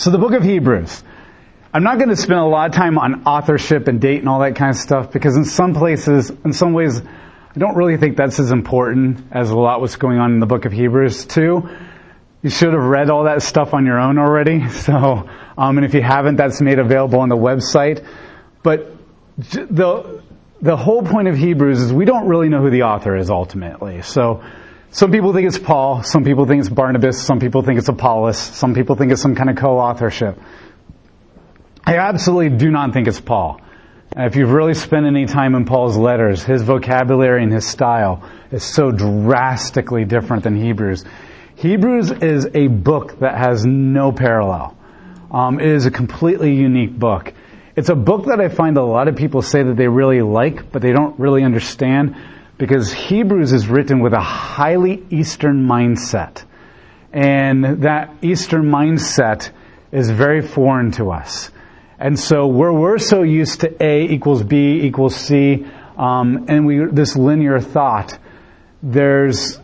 So the book of Hebrews. I'm not going to spend a lot of time on authorship and date and all that kind of stuff because in some places, in some ways, I don't really think that's as important as a lot what's going on in the book of Hebrews too. You should have read all that stuff on your own already. So, um, and if you haven't, that's made available on the website. But the the whole point of Hebrews is we don't really know who the author is ultimately. So, some people think it's Paul, some people think it's Barnabas, some people think it's Apollos, some people think it's some kind of co-authorship. I absolutely do not think it's Paul. If you've really spent any time in Paul's letters, his vocabulary and his style is so drastically different than Hebrews. Hebrews is a book that has no parallel. Um, it is a completely unique book. It's a book that I find a lot of people say that they really like, but they don't really understand because Hebrews is written with a highly Eastern mindset. And that Eastern mindset is very foreign to us. And so where we're so used to A equals B equals C, um, and we this linear thought, there's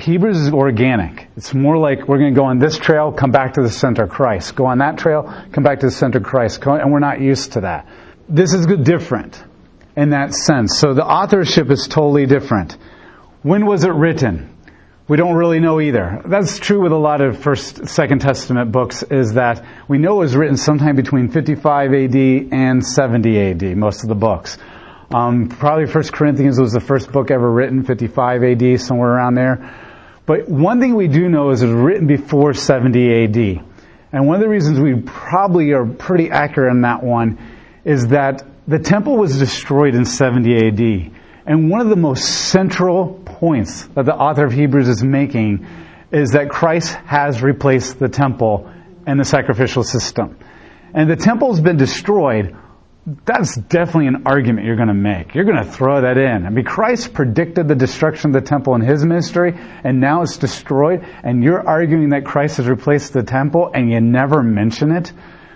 Hebrews is organic. It's more like we're going to go on this trail, come back to the center of Christ. Go on that trail, come back to the center of Christ. And we're not used to that. This is different in that sense. So the authorship is totally different. When was it written? We don't really know either. That's true with a lot of First, Second Testament books. Is that we know it was written sometime between 55 A.D. and 70 A.D. Most of the books. Um, probably First Corinthians was the first book ever written, 55 A.D. somewhere around there. But one thing we do know is it was written before 70 AD. And one of the reasons we probably are pretty accurate on that one is that the temple was destroyed in 70 AD. And one of the most central points that the author of Hebrews is making is that Christ has replaced the temple and the sacrificial system. And the temple has been destroyed. That's definitely an argument you're going to make. You're going to throw that in. I mean, Christ predicted the destruction of the temple in his ministry, and now it's destroyed, and you're arguing that Christ has replaced the temple, and you never mention it.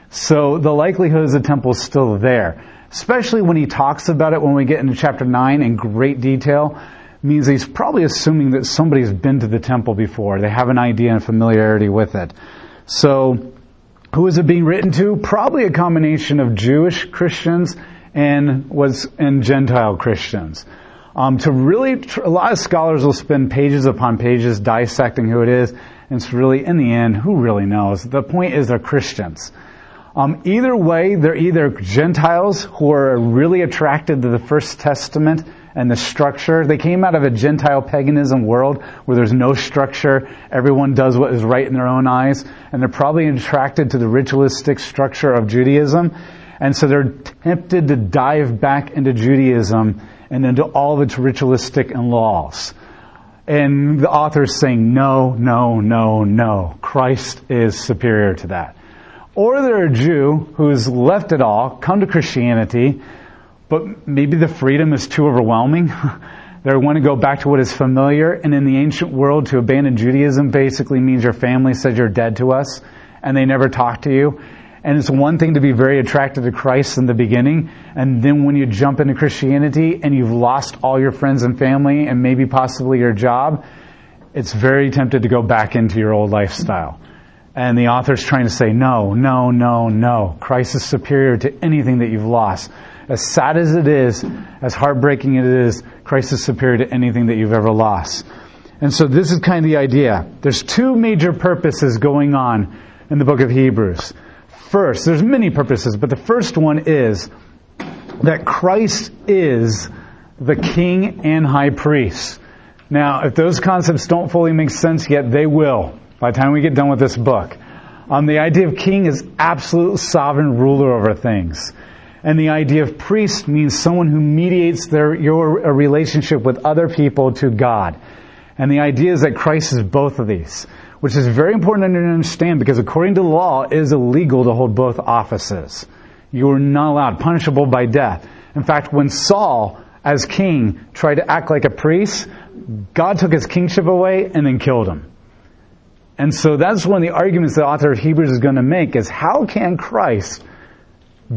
So the likelihood is the temple is still there especially when he talks about it when we get into chapter 9 in great detail, means he's probably assuming that somebody's been to the temple before. They have an idea and familiarity with it. So, who is it being written to? Probably a combination of Jewish Christians and was and Gentile Christians. Um, to really, a lot of scholars will spend pages upon pages dissecting who it is, and it's really, in the end, who really knows? The point is they're Christians. Um, either way, they're either Gentiles who are really attracted to the First Testament and the structure. They came out of a Gentile paganism world where there's no structure. Everyone does what is right in their own eyes. And they're probably attracted to the ritualistic structure of Judaism. And so they're tempted to dive back into Judaism and into all of its ritualistic and laws. And the author is saying, no, no, no, no. Christ is superior to that. Or they're a Jew who's left it all, come to Christianity, but maybe the freedom is too overwhelming. they want to go back to what is familiar, and in the ancient world, to abandon Judaism basically means your family says you're dead to us, and they never talk to you. And it's one thing to be very attracted to Christ in the beginning, and then when you jump into Christianity and you've lost all your friends and family and maybe possibly your job, it's very tempted to go back into your old lifestyle. And the author's trying to say, no, no, no, no. Christ is superior to anything that you've lost. As sad as it is, as heartbreaking it is, Christ is superior to anything that you've ever lost. And so this is kind of the idea. There's two major purposes going on in the book of Hebrews. First, there's many purposes, but the first one is that Christ is the king and high priest. Now, if those concepts don't fully make sense yet, they will by the time we get done with this book. Um, the idea of king is absolute sovereign ruler over things. And the idea of priest means someone who mediates their, your relationship with other people to God. And the idea is that Christ is both of these, which is very important to understand because according to law, it is illegal to hold both offices. You are not allowed, punishable by death. In fact, when Saul, as king, tried to act like a priest, God took his kingship away and then killed him. And so that's one of the arguments the author of Hebrews is going to make is how can Christ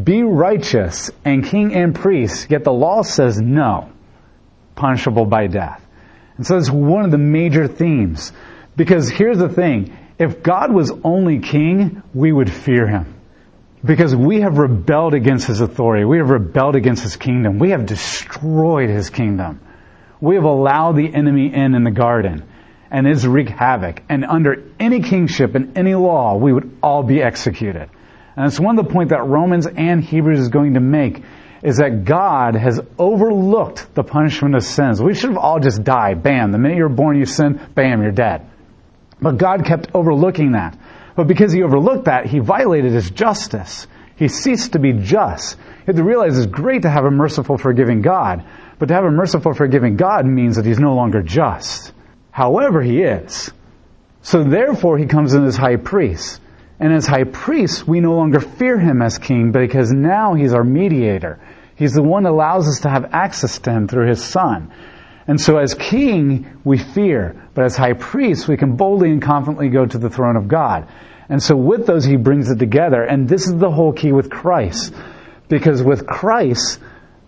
be righteous and king and priest, yet the law says no, punishable by death. And so it's one of the major themes. Because here's the thing, If God was only king, we would fear him. Because we have rebelled against his authority. We have rebelled against his kingdom. We have destroyed his kingdom. We have allowed the enemy in in the garden and it's wreak havoc. And under any kingship and any law, we would all be executed. And it's one of the points that Romans and Hebrews is going to make is that God has overlooked the punishment of sins. We should have all just died. Bam. The minute you're born, you sin. Bam, you're dead. But God kept overlooking that. But because he overlooked that, he violated his justice. He ceased to be just. You have to realize it's great to have a merciful, forgiving God. But to have a merciful, forgiving God means that he's no longer just. However, he is. So therefore, he comes in as high priest. And as high priest, we no longer fear him as king because now he's our mediator. He's the one that allows us to have access to him through his son. And so as king, we fear. But as high priest, we can boldly and confidently go to the throne of God. And so with those, he brings it together. And this is the whole key with Christ. Because with Christ,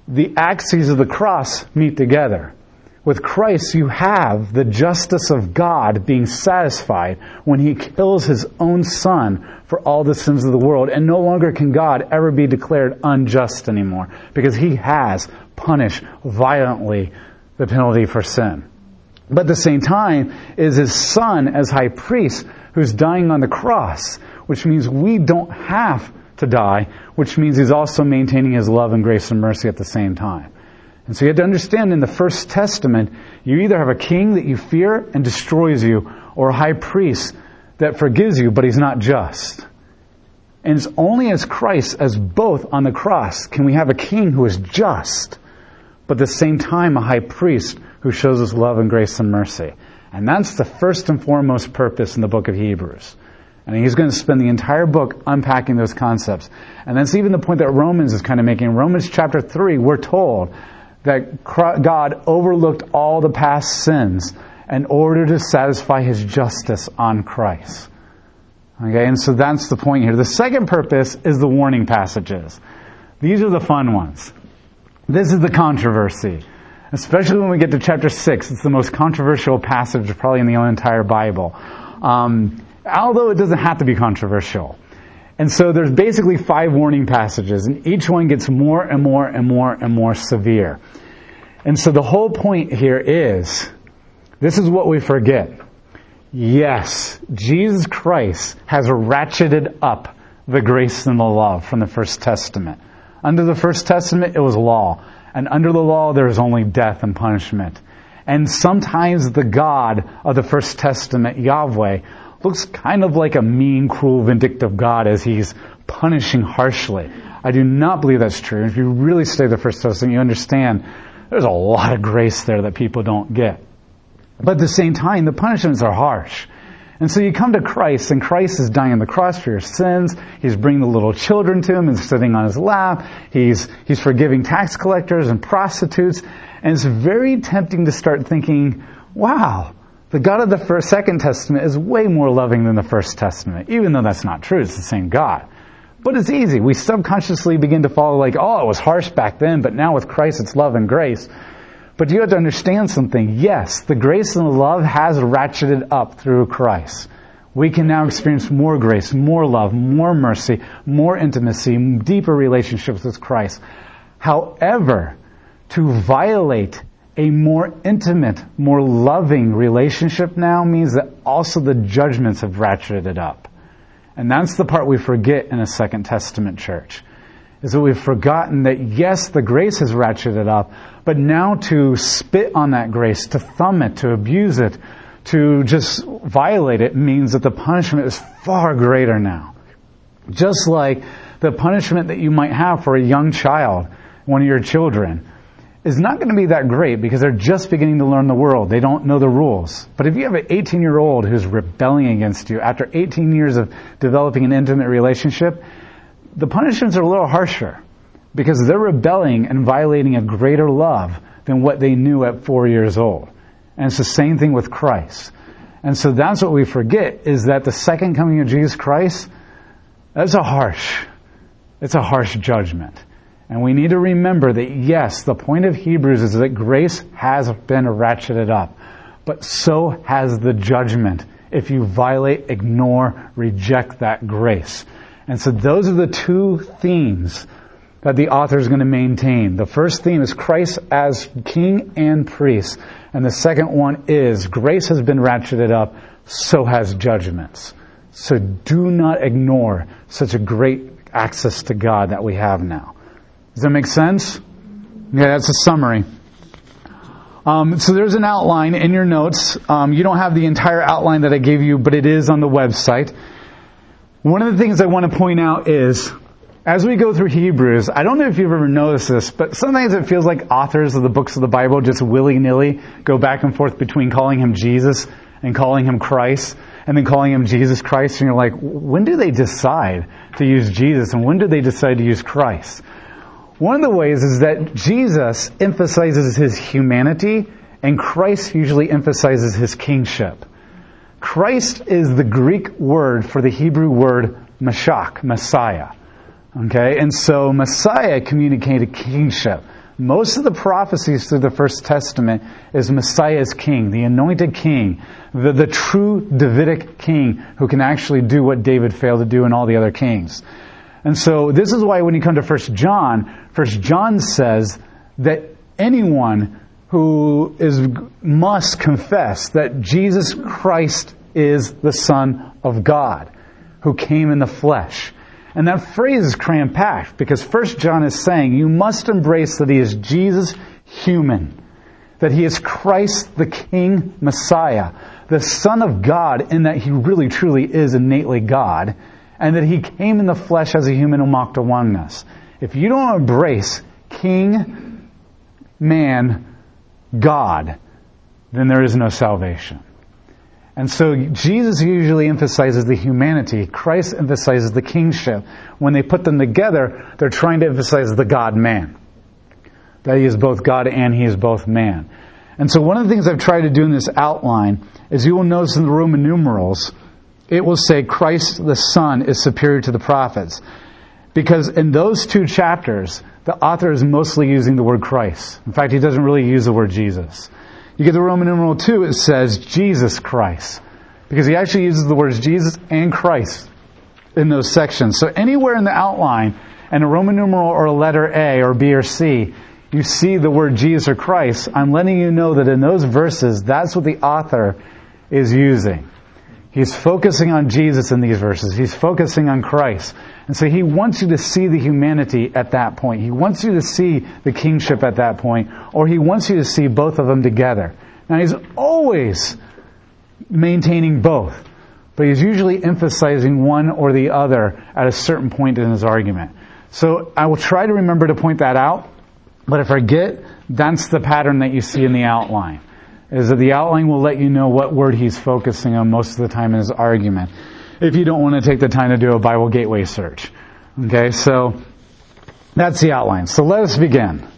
the axes of the cross meet together. With Christ, you have the justice of God being satisfied when he kills his own son for all the sins of the world. And no longer can God ever be declared unjust anymore because he has punished violently the penalty for sin. But at the same time is his son as high priest who's dying on the cross, which means we don't have to die, which means he's also maintaining his love and grace and mercy at the same time. And so you have to understand in the First Testament, you either have a king that you fear and destroys you, or a high priest that forgives you, but he's not just. And it's only as Christ, as both on the cross, can we have a king who is just, but at the same time a high priest who shows us love and grace and mercy. And that's the first and foremost purpose in the book of Hebrews. And he's going to spend the entire book unpacking those concepts. And that's even the point that Romans is kind of making. In Romans chapter 3, we're told that God overlooked all the past sins in order to satisfy his justice on Christ. Okay, and so that's the point here. The second purpose is the warning passages. These are the fun ones. This is the controversy. Especially when we get to chapter 6. It's the most controversial passage probably in the entire Bible. Um, although it doesn't have to be controversial. And so there's basically five warning passages, and each one gets more and more and more and more severe. And so the whole point here is, this is what we forget. Yes, Jesus Christ has ratcheted up the grace and the love from the First Testament. Under the First Testament, it was law. And under the law, there is only death and punishment. And sometimes the God of the First Testament, Yahweh, looks kind of like a mean, cruel, vindictive God as he's punishing harshly. I do not believe that's true. If you really study the First Testament, you understand there's a lot of grace there that people don't get. But at the same time, the punishments are harsh. And so you come to Christ, and Christ is dying on the cross for your sins. He's bringing the little children to him and sitting on his lap. He's, he's forgiving tax collectors and prostitutes. And it's very tempting to start thinking, wow, the God of the first, Second Testament is way more loving than the First Testament, even though that's not true. It's the same God. But it's easy. We subconsciously begin to follow like, oh, it was harsh back then, but now with Christ it's love and grace. But you have to understand something. Yes, the grace and the love has ratcheted up through Christ. We can now experience more grace, more love, more mercy, more intimacy, deeper relationships with Christ. However, to violate a more intimate, more loving relationship now means that also the judgments have ratcheted up. And that's the part we forget in a Second Testament church. Is that we've forgotten that yes, the grace has ratcheted up, but now to spit on that grace, to thumb it, to abuse it, to just violate it means that the punishment is far greater now. Just like the punishment that you might have for a young child, one of your children, is not going to be that great because they're just beginning to learn the world. They don't know the rules. But if you have an 18 year old who's rebelling against you after 18 years of developing an intimate relationship, the punishments are a little harsher because they're rebelling and violating a greater love than what they knew at four years old. And it's the same thing with Christ. And so that's what we forget is that the second coming of Jesus Christ, that's a harsh, it's a harsh judgment. And we need to remember that yes, the point of Hebrews is that grace has been ratcheted up, but so has the judgment if you violate, ignore, reject that grace. And so those are the two themes that the author is going to maintain. The first theme is Christ as king and priest. And the second one is grace has been ratcheted up, so has judgments. So do not ignore such a great access to God that we have now. Does that make sense? Yeah, that's a summary. Um, so there's an outline in your notes. Um, you don't have the entire outline that I gave you, but it is on the website. One of the things I want to point out is, as we go through Hebrews, I don't know if you've ever noticed this, but sometimes it feels like authors of the books of the Bible just willy-nilly go back and forth between calling him Jesus and calling him Christ and then calling him Jesus Christ. And you're like, when do they decide to use Jesus and when do they decide to use Christ? One of the ways is that Jesus emphasizes his humanity and Christ usually emphasizes his kingship. Christ is the Greek word for the Hebrew word Mashiach, Messiah. Okay, and so Messiah communicated kingship. Most of the prophecies through the First Testament is Messiah's king, the anointed king, the, the true Davidic king who can actually do what David failed to do and all the other kings. And so this is why when you come to First John, First John says that anyone who is must confess that Jesus Christ is the Son of God, who came in the flesh. And that phrase is cram packed because First John is saying you must embrace that he is Jesus human, that he is Christ the King Messiah, the Son of God in that he really truly is innately God, and that he came in the flesh as a human and walked among us. If you don't embrace King, man, God, then there is no salvation. And so Jesus usually emphasizes the humanity. Christ emphasizes the kingship. When they put them together, they're trying to emphasize the God-man. That he is both God and he is both man. And so one of the things I've tried to do in this outline is you will notice in the Roman numerals, it will say Christ the Son is superior to the prophets. Because in those two chapters, the author is mostly using the word Christ. In fact, he doesn't really use the word Jesus. You get the Roman numeral 2, it says Jesus Christ. Because he actually uses the words Jesus and Christ in those sections. So anywhere in the outline, and a Roman numeral or a letter A or B or C, you see the word Jesus or Christ, I'm letting you know that in those verses, that's what the author is using. He's focusing on Jesus in these verses. He's focusing on Christ. And so he wants you to see the humanity at that point. He wants you to see the kingship at that point, or he wants you to see both of them together. Now he's always maintaining both, but he's usually emphasizing one or the other at a certain point in his argument. So I will try to remember to point that out, but if I forget, that's the pattern that you see in the outline is that the outline will let you know what word he's focusing on most of the time in his argument. If you don't want to take the time to do a Bible Gateway search. Okay, so that's the outline. So let us begin.